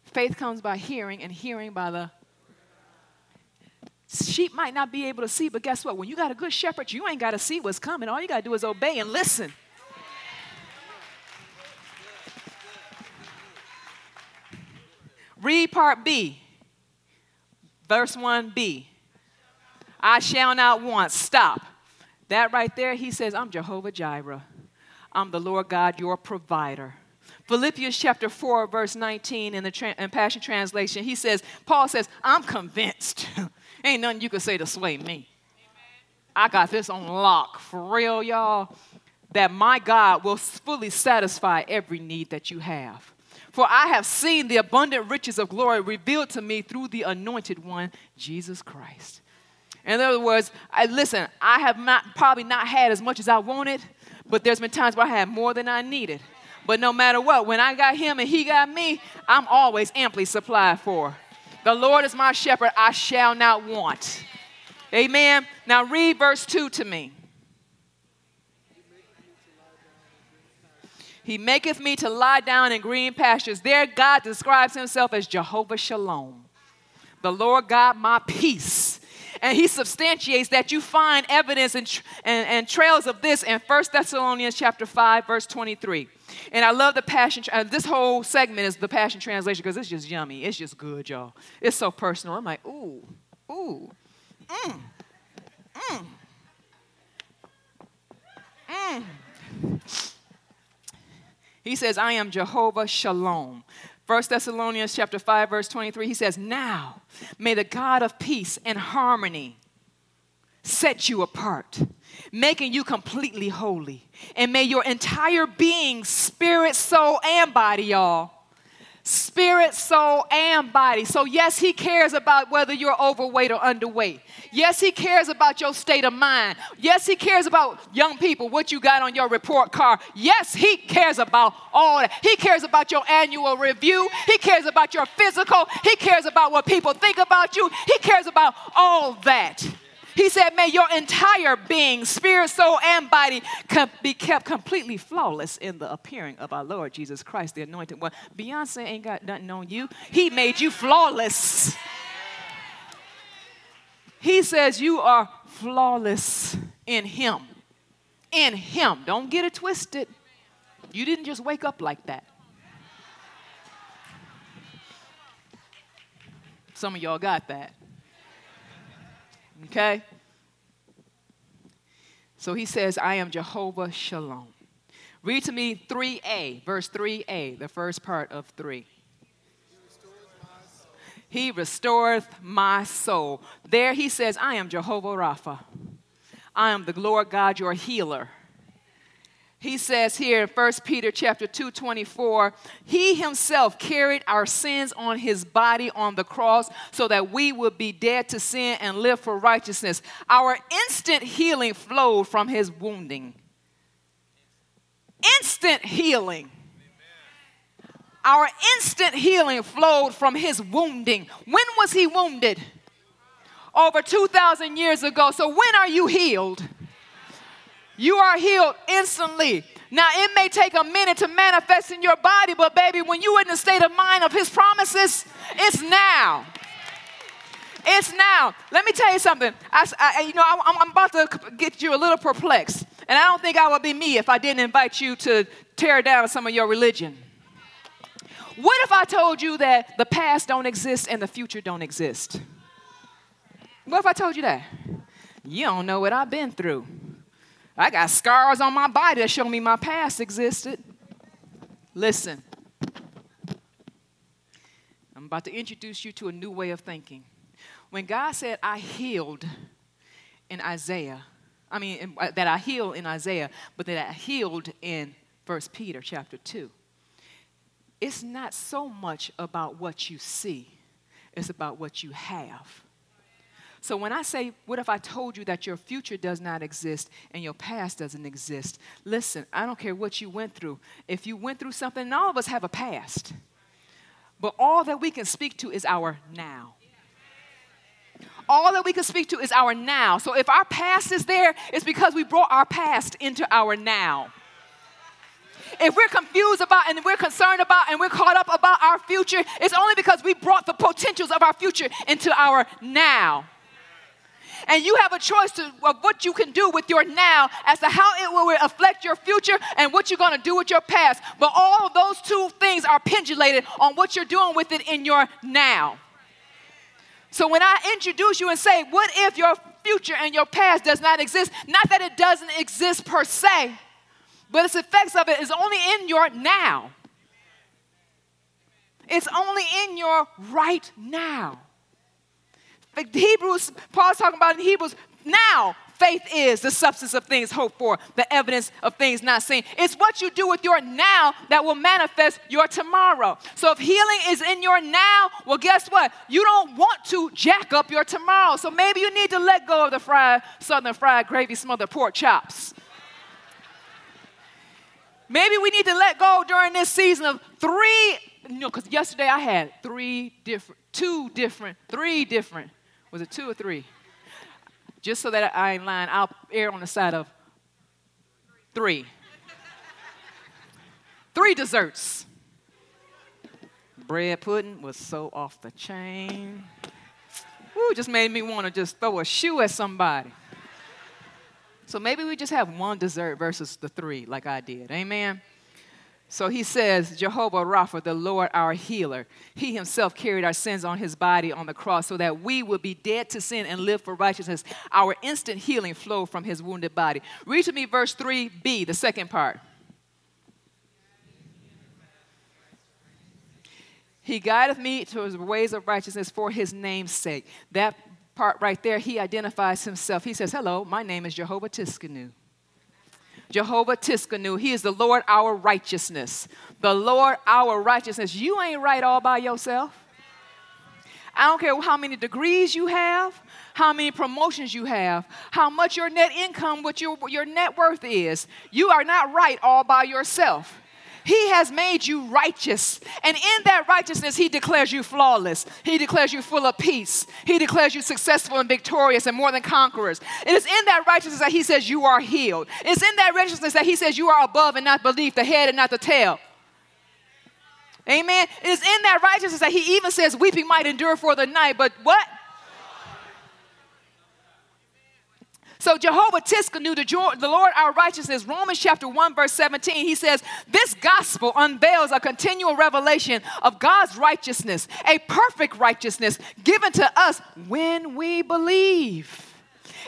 A: Faith comes by hearing, and hearing by the sheep might not be able to see, but guess what? When you got a good shepherd, you ain't got to see what's coming. All you got to do is obey and listen. Read part B, verse 1b. I shall not want. Stop. That right there, he says, I'm Jehovah Jireh. I'm the Lord God, your provider. Philippians chapter 4, verse 19 in the tra- in Passion Translation, he says, Paul says, I'm convinced. Ain't nothing you can say to sway me. I got this on lock, for real, y'all, that my God will fully satisfy every need that you have. For I have seen the abundant riches of glory revealed to me through the anointed one, Jesus Christ. In other words, I, listen, I have not, probably not had as much as I wanted, but there's been times where I had more than I needed. But no matter what, when I got him and he got me, I'm always amply supplied for. The Lord is my shepherd, I shall not want. Amen. Now read verse 2 to me. He maketh me to lie down in green pastures. There, God describes himself as Jehovah Shalom, the Lord God, my peace and he substantiates that you find evidence and, and, and trails of this in 1 Thessalonians chapter 5, verse 23. And I love the Passion, uh, this whole segment is the Passion Translation because it's just yummy. It's just good, y'all. It's so personal. I'm like, ooh, ooh, mm, mm, mm. He says, I am Jehovah Shalom. 1 Thessalonians chapter 5 verse 23 he says, "Now may the God of peace and harmony set you apart, making you completely holy, and may your entire being, spirit, soul, and body, y'all, spirit, soul, and body. So, yes, He cares about whether you're overweight or underweight. Yes, He cares about your state of mind. Yes, He cares about young people, what you got on your report card. Yes, He cares about all that. He cares about your annual review. He cares about your physical. He cares about what people think about you. He cares about all that. He said, May your entire being, spirit, soul, and body be kept completely flawless in the appearing of our Lord Jesus Christ, the anointed one. Beyonce ain't got nothing on you. He made you flawless. He says you are flawless in Him. In Him. Don't get it twisted. You didn't just wake up like that. Some of y'all got that. Okay? So he says, I am Jehovah Shalom. Read to me 3a, verse 3a, the first part of 3. He restoreth my soul. There he says, I am Jehovah Rapha. I am the Lord God, your healer. He says here in 1 Peter chapter 2, 24, he himself carried our sins on his body on the cross so that we would be dead to sin and live for righteousness. Our instant healing flowed from his wounding. Instant healing. Our instant healing flowed from his wounding. When was he wounded? Over 2,000 years ago. So when are you healed? You are healed instantly. Now, it may take a minute to manifest in your body, but baby, when you're in the state of mind of His promises, it's now. It's now. Let me tell you something. I, I you know, I, I'm about to get you a little perplexed, and I don't think I would be me if I didn't invite you to tear down some of your religion. What if I told you that the past don't exist and the future don't exist? What if I told you that? You don't know what I've been through. I got scars on my body that show me my past existed. Listen, I'm about to introduce you to a new way of thinking. When God said, I healed in Isaiah, I mean, uh, that I healed in Isaiah, but that I healed in First Peter chapter 2, it's not so much about what you see, it's about what you have. So when I say, what if I told you that your future does not exist and your past doesn't exist? Listen, I don't care what you went through. If you went through something, and all of us have a past. But all that we can speak to is our now. all that we can speak to is our now. So if our past is there, it's because we brought our past into our now. If we're confused about and we're concerned about and we're caught up about our future, it's only because we brought the potentials of our future into our now. And you have a choice to, of what you can do with your now as to how it will affect your future and what you're going to do with your past. But all of those two things are pendulated on what you're doing with it in your now. So when I introduce you and say, What if your future and your past does not exist? Not that it doesn't exist per se, but its effects of it is only in your now. It's only in your right now. Hebrews, Paul's talking about in Hebrews, now faith is the substance of things hoped for, the evidence of things not seen. It's what you do with your now that will manifest your tomorrow. So if healing is in your now, well, guess what? You don't want to jack up your tomorrow. So maybe you need to let go of the fried, southern fried gravy smothered pork chops. Maybe we need to let go during this season of three, you know, because yesterday I had three different, two different, three different, was it two or three? Just so that I ain't lying, I'll err on the side of three. three desserts. Bread pudding was so off the chain. Ooh, just made me want to just throw a shoe at somebody. So maybe we just have one dessert versus the three, like I did. Amen. So he says, Jehovah Rapha, the Lord our healer. He himself carried our sins on his body on the cross so that we would be dead to sin and live for righteousness. Our instant healing flowed from his wounded body. Read to me verse 3b, the second part. He guideth me to his ways of righteousness for his name's sake. That part right there, he identifies himself. He says, Hello, my name is Jehovah Tsidkenu. Jehovah Tsidkenu. He is the Lord our righteousness. The Lord our righteousness. You ain't right all by yourself. I don't care how many degrees you have, how many promotions you have, how much your net income, what your, your net worth is. You are not right all by yourself. He has made you righteous. And in that righteousness, He declares you flawless. He declares you full of peace. He declares you successful and victorious and more than conquerors. It is in that righteousness that He says you are healed. It's in that righteousness that He says you are above and not beneath, the head and not the tail. Amen. It is in that righteousness that He even says weeping might endure for the night, but what? So Jehovah Tsidkenu, the, the Lord our righteousness, Romans chapter 1, verse 17, he says, This gospel unveils a continual revelation of God's righteousness, a perfect righteousness given to us when we believe.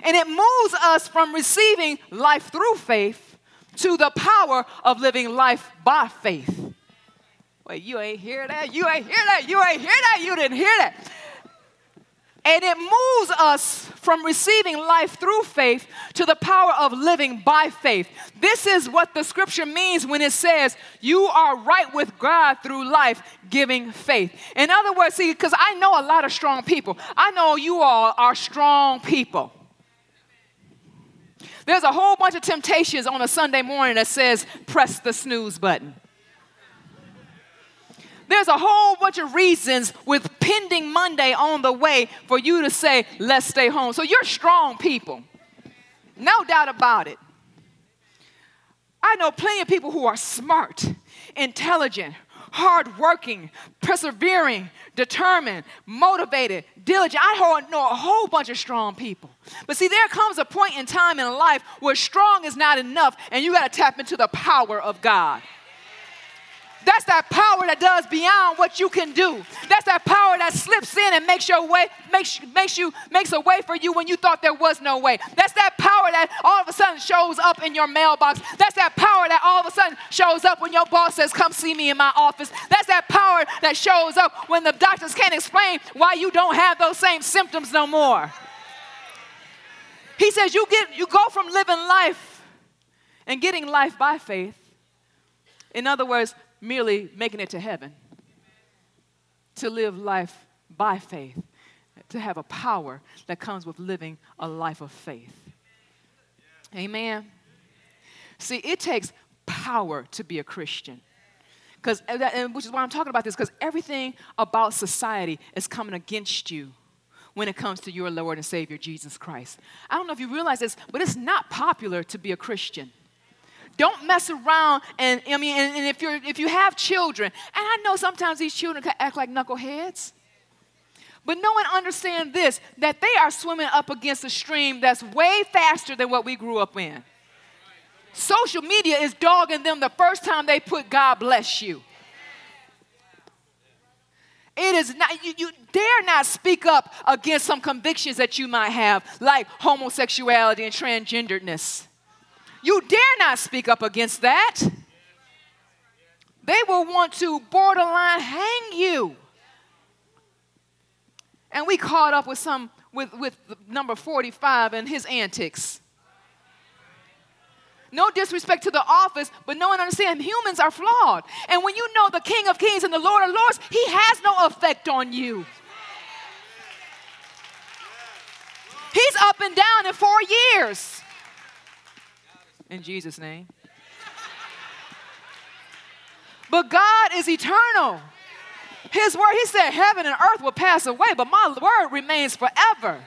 A: And it moves us from receiving life through faith to the power of living life by faith. Wait, you ain't hear that? You ain't hear that? You ain't hear that? You didn't hear that. And it moves us from receiving life through faith to the power of living by faith. This is what the scripture means when it says, You are right with God through life giving faith. In other words, see, because I know a lot of strong people, I know you all are strong people. There's a whole bunch of temptations on a Sunday morning that says, Press the snooze button. There's a whole bunch of reasons with pending Monday on the way for you to say, let's stay home. So you're strong people. No doubt about it. I know plenty of people who are smart, intelligent, hardworking, persevering, determined, motivated, diligent. I know a whole bunch of strong people. But see, there comes a point in time in life where strong is not enough and you got to tap into the power of God. That's that power that does beyond what you can do. That's that power that slips in and makes your way, makes, makes you, makes a way for you when you thought there was no way. That's that power that all of a sudden shows up in your mailbox. That's that power that all of a sudden shows up when your boss says, Come see me in my office. That's that power that shows up when the doctors can't explain why you don't have those same symptoms no more. He says you get you go from living life and getting life by faith. In other words, merely making it to heaven, to live life by faith, to have a power that comes with living a life of faith. Amen. See, it takes power to be a Christian. Because, which is why I'm talking about this, because everything about society is coming against you when it comes to your Lord and Savior, Jesus Christ. I don't know if you realize this, but it's not popular to be a Christian. Don't mess around and I mean and, and if you're if you have children, and I know sometimes these children can act like knuckleheads. But no one understands this that they are swimming up against a stream that's way faster than what we grew up in. Social media is dogging them the first time they put God bless you. It is not, you, you dare not speak up against some convictions that you might have, like homosexuality and transgenderedness. You dare not speak up against that. They will want to borderline hang you. And we caught up with some with, with number 45 and his antics. No disrespect to the office, but no one understands humans are flawed. And when you know the King of Kings and the Lord of Lords, he has no effect on you. He's up and down in four years. In Jesus' name. But God is eternal. His word, he said, heaven and earth will pass away, but my word remains forever.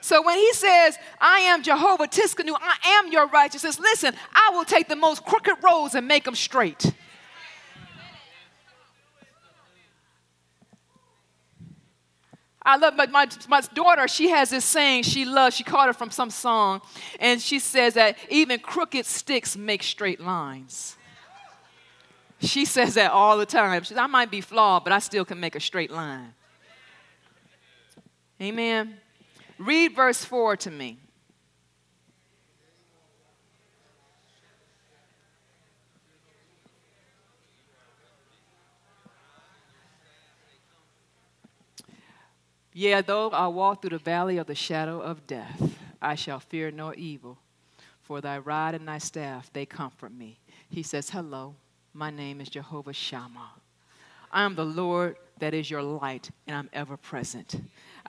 A: So when he says, I am Jehovah Tsidkenu, I am your righteousness, listen, I will take the most crooked roads and make them straight. I love my, my, my daughter, she has this saying she loves, she caught it from some song, and she says that even crooked sticks make straight lines. She says that all the time. She says, I might be flawed, but I still can make a straight line. Amen. Read verse 4 to me. Yeah, though I walk through the valley of the shadow of death, I shall fear no evil, for thy rod and thy staff, they comfort me. He says, Hello, my name is Jehovah Shammah. I am the Lord that is your light, and I'm ever present.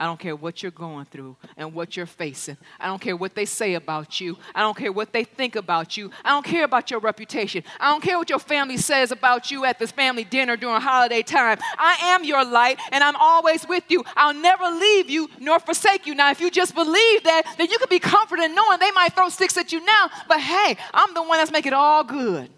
A: I don't care what you're going through and what you're facing. I don't care what they say about you. I don't care what they think about you. I don't care about your reputation. I don't care what your family says about you at this family dinner during holiday time. I am your light and I'm always with you. I'll never leave you nor forsake you. Now, if you just believe that, then you can be comforted knowing they might throw sticks at you now, but hey, I'm the one that's making it all good.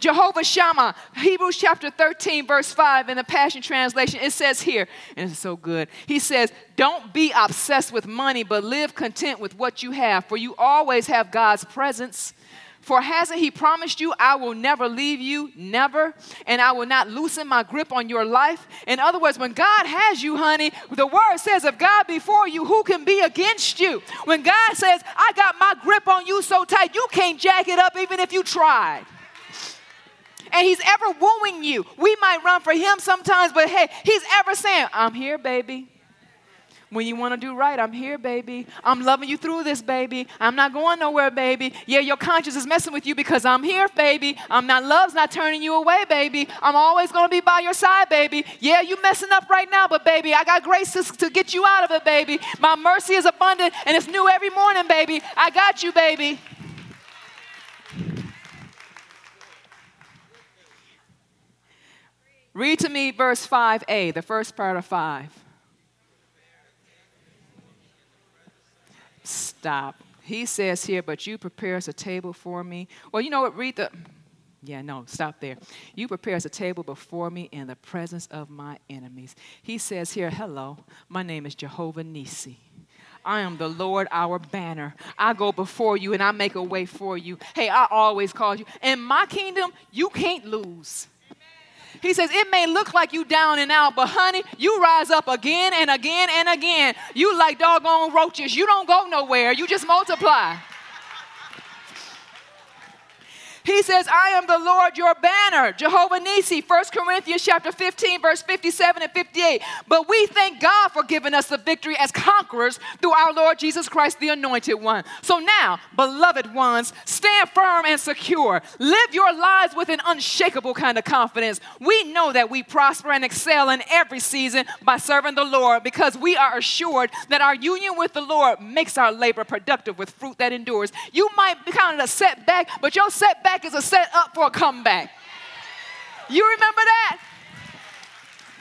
A: Jehovah Shammah, Hebrews chapter 13, verse 5 in the Passion Translation, it says here, and it's so good. He says, Don't be obsessed with money, but live content with what you have, for you always have God's presence. For hasn't He promised you, I will never leave you, never, and I will not loosen my grip on your life? In other words, when God has you, honey, the word says, if God before you, who can be against you? When God says, I got my grip on you so tight, you can't jack it up even if you tried and he's ever wooing you. We might run for him sometimes, but hey, he's ever saying, I'm here, baby. When you want to do right, I'm here, baby. I'm loving you through this, baby. I'm not going nowhere, baby. Yeah, your conscience is messing with you because I'm here, baby. I'm not love's not turning you away, baby. I'm always going to be by your side, baby. Yeah, you messing up right now, but baby, I got grace to, to get you out of it, baby. My mercy is abundant and it's new every morning, baby. I got you, baby. Read to me verse 5a, the first part of 5. Stop. He says here, but you prepare us a table for me. Well, you know what? Read the. Yeah, no, stop there. You prepare us a table before me in the presence of my enemies. He says here, hello, my name is Jehovah Nisi. I am the Lord our banner. I go before you and I make a way for you. Hey, I always call you. In my kingdom, you can't lose. He says, It may look like you down and out, but honey, you rise up again and again and again. You like doggone roaches. You don't go nowhere, you just multiply. He says, I am the Lord your banner, Jehovah Nisi, 1 Corinthians chapter 15, verse 57 and 58. But we thank God for giving us the victory as conquerors through our Lord Jesus Christ, the anointed one. So now, beloved ones, stand firm and secure. Live your lives with an unshakable kind of confidence. We know that we prosper and excel in every season by serving the Lord because we are assured that our union with the Lord makes our labor productive with fruit that endures. You might be kind of a setback, but your setback is a set up for a comeback. You remember that?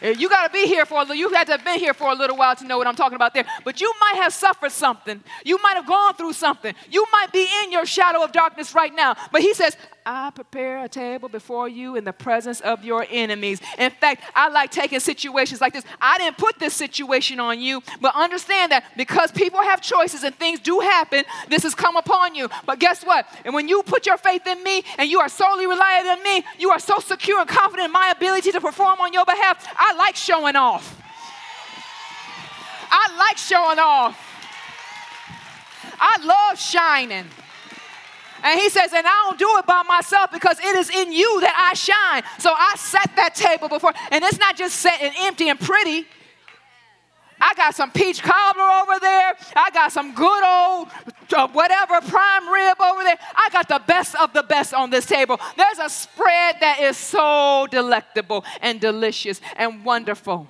A: You got to be here for a little, you had to have been here for a little while to know what I'm talking about there. But you might have suffered something. You might have gone through something. You might be in your shadow of darkness right now. But he says, I prepare a table before you in the presence of your enemies. In fact, I like taking situations like this. I didn't put this situation on you, but understand that because people have choices and things do happen, this has come upon you. But guess what? And when you put your faith in me and you are solely reliant on me, you are so secure and confident in my ability to perform on your behalf. I like showing off. I like showing off. I love shining. And he says, and I don't do it by myself because it is in you that I shine. So I set that table before, and it's not just set and empty and pretty. I got some peach cobbler over there. I got some good old uh, whatever prime rib over there. I got the best of the best on this table. There's a spread that is so delectable and delicious and wonderful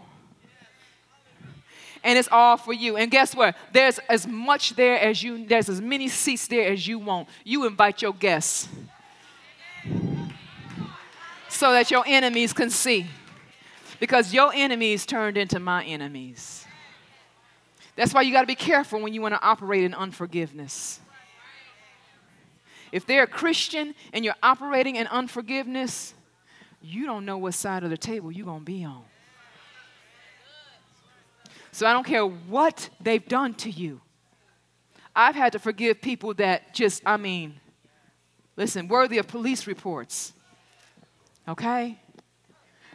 A: and it's all for you. And guess what? There's as much there as you, there's as many seats there as you want. You invite your guests so that your enemies can see. Because your enemies turned into my enemies. That's why you got to be careful when you want to operate in unforgiveness. If they're a Christian and you're operating in unforgiveness, you don't know what side of the table you're going to be on. So I don't care what they've done to you. I've had to forgive people that just, I mean, listen, worthy of police reports. Okay?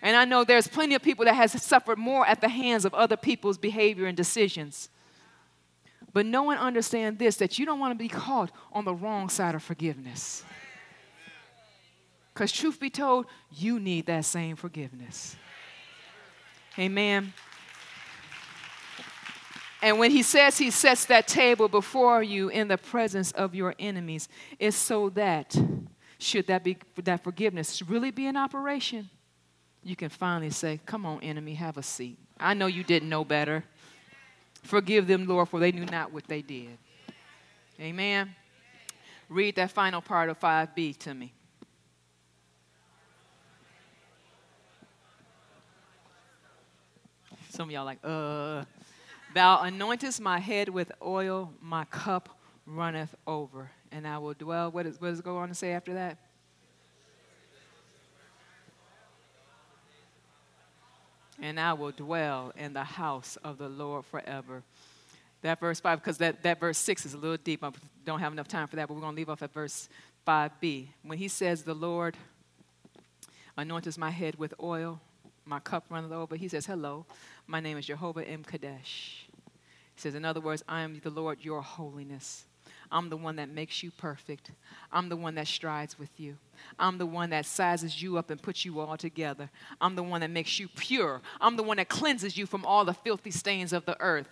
A: And I know there's plenty of people that has suffered more at the hands of other people's behavior and decisions. But no one understands this that you don't want to be caught on the wrong side of forgiveness. Because, truth be told, you need that same forgiveness. Amen. And when he says he sets that table before you in the presence of your enemies, it's so that, should that be that forgiveness really be in operation, you can finally say, Come on, enemy, have a seat. I know you didn't know better. Forgive them, Lord, for they knew not what they did. Amen. Read that final part of 5b to me. Some of y'all like, uh. Thou anointest my head with oil, my cup runneth over. And I will dwell. What, is, what does it go on to say after that? And I will dwell in the house of the Lord forever. That verse 5, because that, that verse 6 is a little deep. I don't have enough time for that, but we're going to leave off at verse 5b. When he says, The Lord anoints my head with oil, my cup runneth over, he says, Hello, my name is Jehovah M'Kaddesh. He says, in other words, I am the Lord, your holiness. I'm the one that makes you perfect. I'm the one that strides with you. I'm the one that sizes you up and puts you all together. I'm the one that makes you pure. I'm the one that cleanses you from all the filthy stains of the earth.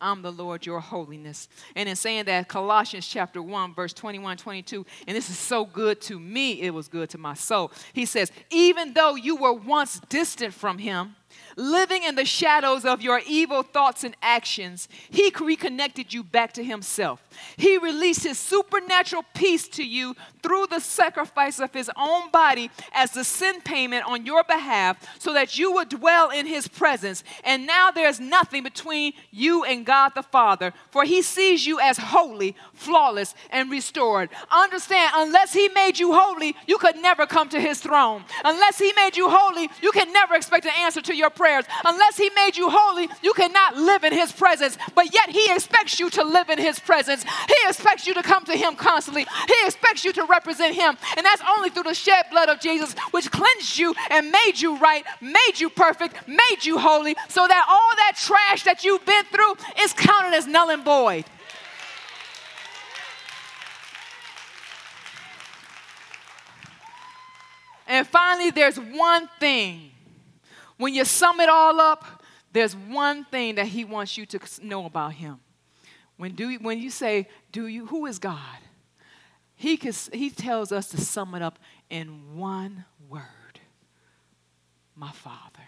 A: I'm the Lord, your holiness. And in saying that, Colossians chapter 1, verse 21, 22, and this is so good to me, it was good to my soul. He says, Even though you were once distant from him, living in the shadows of your evil thoughts and actions, He reconnected you back to Himself. He released His supernatural peace to you through the sacrifice of His own body as the sin payment on your behalf so that you would dwell in His presence. And now there's nothing between you and God the Father, for He sees you as holy, flawless, and restored. Understand, unless He made you holy, you could never come to His throne. Unless He made you holy, you can never expect an answer to your prayers. Unless He made you holy, you cannot live in His presence. But yet He expects you to live in His presence. He expects you to come to Him constantly. He expects you to represent Him. And that's only through the shed blood of Jesus, which cleansed you and made you right, made you perfect, made you holy, so that all that trash that you've been through is counted as null and void. And finally, there's one thing when you sum it all up, there's one thing that he wants you to know about him. When, do you, when you say, do you, who is God? He, can, he tells us to sum it up in one word my Father.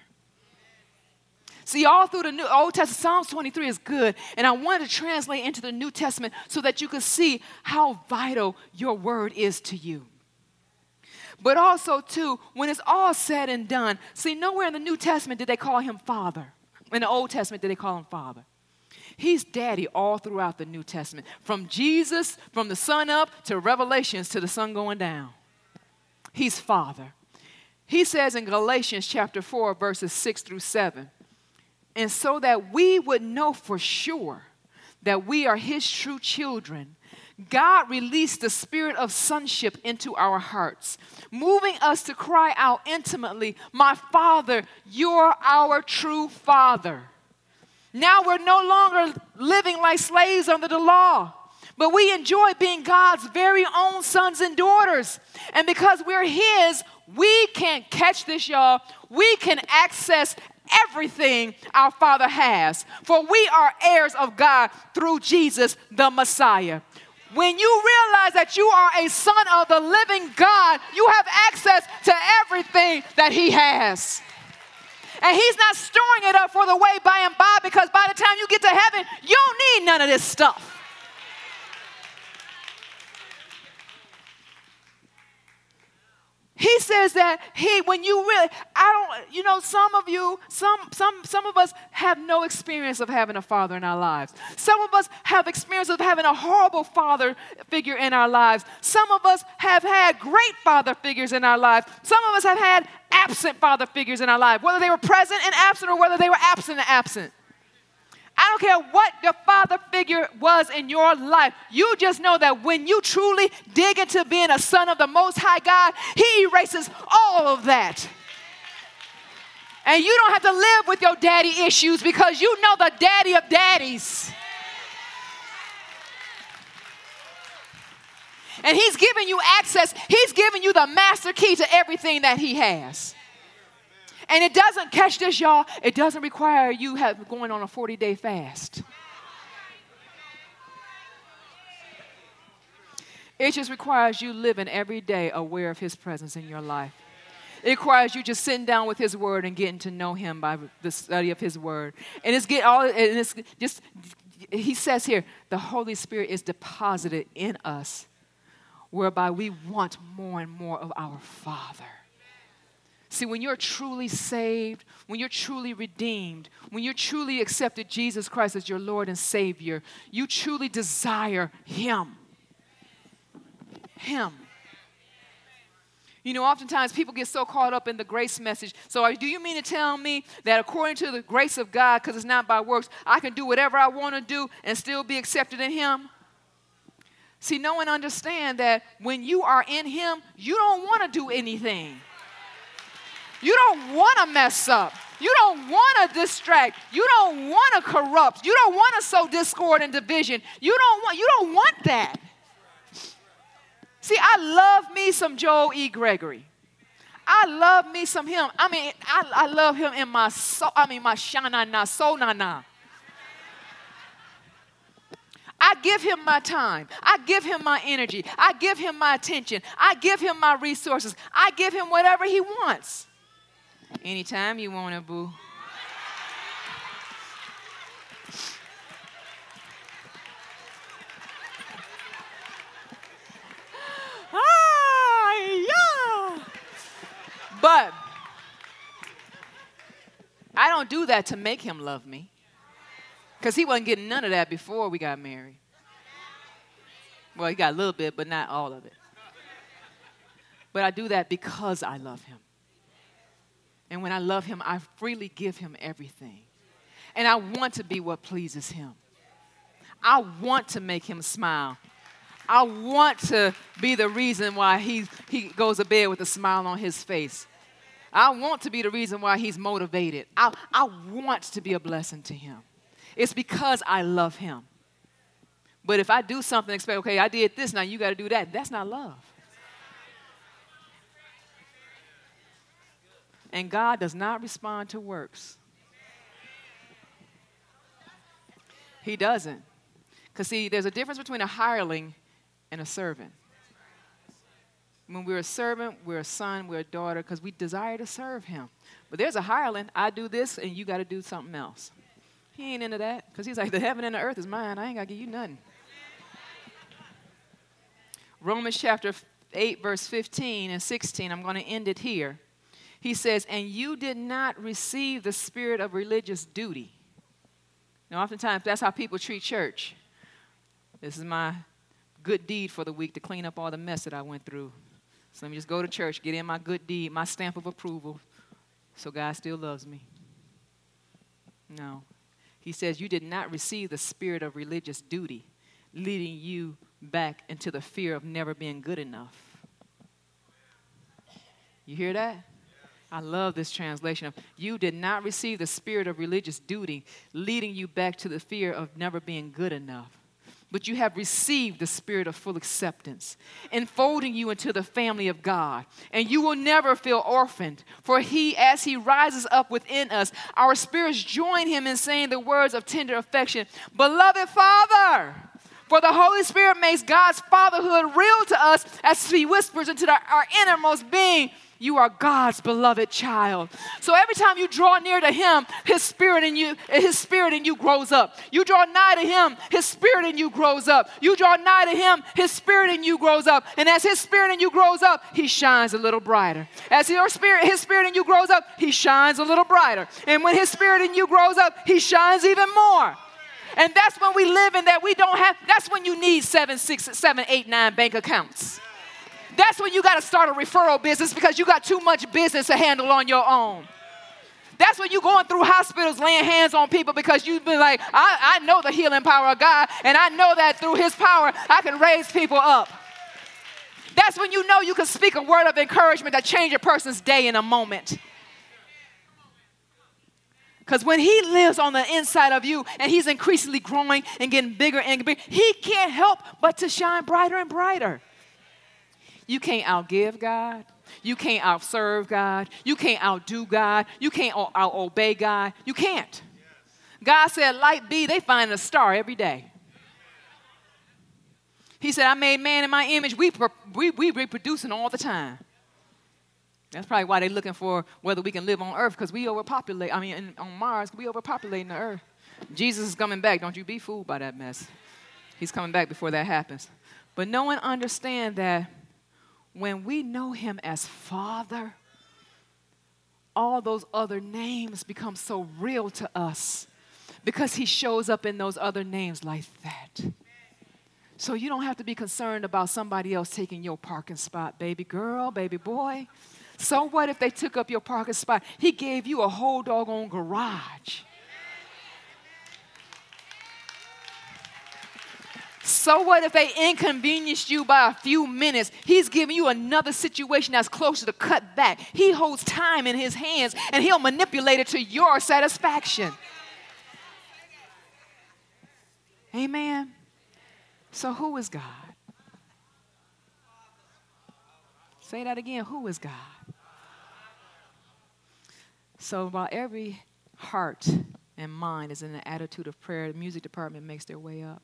A: See, all through the New Old Testament, Psalms 23 is good, and I wanted to translate into the New Testament so that you could see how vital your word is to you. But also, too, when it's all said and done, see, nowhere in the New Testament did they call him Father. In the Old Testament, did they call him Father? He's daddy all throughout the New Testament. From Jesus, from the sun up to Revelations to the sun going down. He's Father. He says in Galatians chapter 4, verses 6 through 7, and so that we would know for sure that we are His true children, God released the spirit of sonship into our hearts, moving us to cry out intimately, My Father, you're our true Father. Now we're no longer living like slaves under the law, but we enjoy being God's very own sons and daughters. And because we're His, we can catch this, y'all. We can access everything our Father has. For we are heirs of God through Jesus the Messiah. When you realize that you are a son of the living God, you have access to everything that He has. And He's not storing it up for the way by and by because by the time you get to heaven, you don't need none of this stuff. He says that he, when you really, I don't, you know, some of you, some, some, some of us have no experience of having a father in our lives. Some of us have experience of having a horrible father figure in our lives. Some of us have had great father figures in our lives. Some of us have had absent father figures in our life, whether they were present and absent or whether they were absent and absent. I don't care what your father figure was in your life. You just know that when you truly dig into being a son of the Most High God, He erases all of that. And you don't have to live with your daddy issues because you know the daddy of daddies. And He's giving you access, He's giving you the master key to everything that He has. And it doesn't catch this, y'all. It doesn't require you have going on a 40 day fast. It just requires you living every day aware of His presence in your life. It requires you just sitting down with His Word and getting to know Him by the study of His Word. And it's get all. And it's just. He says here, the Holy Spirit is deposited in us, whereby we want more and more of our Father. See, when you're truly saved, when you're truly redeemed, when you're truly accepted Jesus Christ as your Lord and Savior, you truly desire Him. Him. You know, oftentimes people get so caught up in the grace message. So, do you mean to tell me that according to the grace of God, because it's not by works, I can do whatever I want to do and still be accepted in Him? See, no one understand that when you are in Him, you don't want to do anything. You don't want to mess up. You don't want to distract. You don't want to corrupt. You don't want to sow discord and division. You don't want you don't want that. See, I love me some Joel E. Gregory. I love me some him. I mean, I, I love him in my soul. I mean, my shana na so na na. I give him my time. I give him my energy. I give him my attention. I give him my resources. I give him whatever he wants. Anytime you want to, boo. ah, yeah. But I don't do that to make him love me. Because he wasn't getting none of that before we got married. Well, he got a little bit, but not all of it. But I do that because I love him. And when I love him, I freely give him everything. And I want to be what pleases him. I want to make him smile. I want to be the reason why he, he goes to bed with a smile on his face. I want to be the reason why he's motivated. I, I want to be a blessing to him. It's because I love him. But if I do something, expect, okay, I did this, now you got to do that, that's not love. And God does not respond to works. He doesn't. Because, see, there's a difference between a hireling and a servant. When we're a servant, we're a son, we're a daughter, because we desire to serve him. But there's a hireling, I do this, and you got to do something else. He ain't into that, because he's like, the heaven and the earth is mine. I ain't got to give you nothing. Romans chapter 8, verse 15 and 16, I'm going to end it here. He says, And you did not receive the spirit of religious duty. Now, oftentimes, that's how people treat church. This is my good deed for the week to clean up all the mess that I went through. So let me just go to church, get in my good deed, my stamp of approval, so God still loves me. No. He says, You did not receive the spirit of religious duty, leading you back into the fear of never being good enough. You hear that? I love this translation of you did not receive the spirit of religious duty, leading you back to the fear of never being good enough but you have received the spirit of full acceptance, enfolding you into the family of God. And you will never feel orphaned, for He, as He rises up within us, our spirits join Him in saying the words of tender affection Beloved Father. For the Holy Spirit makes God's fatherhood real to us as He whispers into the, our innermost being you are God's beloved child. So every time you draw near to him, his spirit in you, his spirit in you grows up. You draw nigh to him, his spirit in you grows up. You draw nigh to him, his spirit in you grows up. And as his spirit in you grows up, he shines a little brighter. As your spirit, his spirit in you grows up, he shines a little brighter. And when his spirit in you grows up, he shines even more. And that's when we live in that we don't have, that's when you need seven, six, seven, eight, nine bank accounts. That's when you got to start a referral business because you got too much business to handle on your own. That's when you're going through hospitals laying hands on people because you've been like, I, I know the healing power of God, and I know that through His power, I can raise people up. That's when you know you can speak a word of encouragement that change a person's day in a moment. Because when he lives on the inside of you and he's increasingly growing and getting bigger and bigger, he can't help but to shine brighter and brighter. You can't outgive God. You can't outserve God. You can't outdo God. You can't out obey God. You can't. God said, Light be, they find a star every day. He said, I made man in my image. We, we, we reproducing all the time. That's probably why they're looking for whether we can live on earth because we overpopulate. I mean, on Mars, we overpopulating the earth. Jesus is coming back. Don't you be fooled by that mess. He's coming back before that happens. But no one understand that when we know him as Father, all those other names become so real to us because he shows up in those other names like that. So you don't have to be concerned about somebody else taking your parking spot, baby girl, baby boy. So what if they took up your parking spot? He gave you a whole doggone garage. So what if they inconvenienced you by a few minutes? He's giving you another situation that's closer to cut back. He holds time in his hands and he'll manipulate it to your satisfaction. Amen. So who is God? Say that again. Who is God? So while every heart and mind is in an attitude of prayer, the music department makes their way up.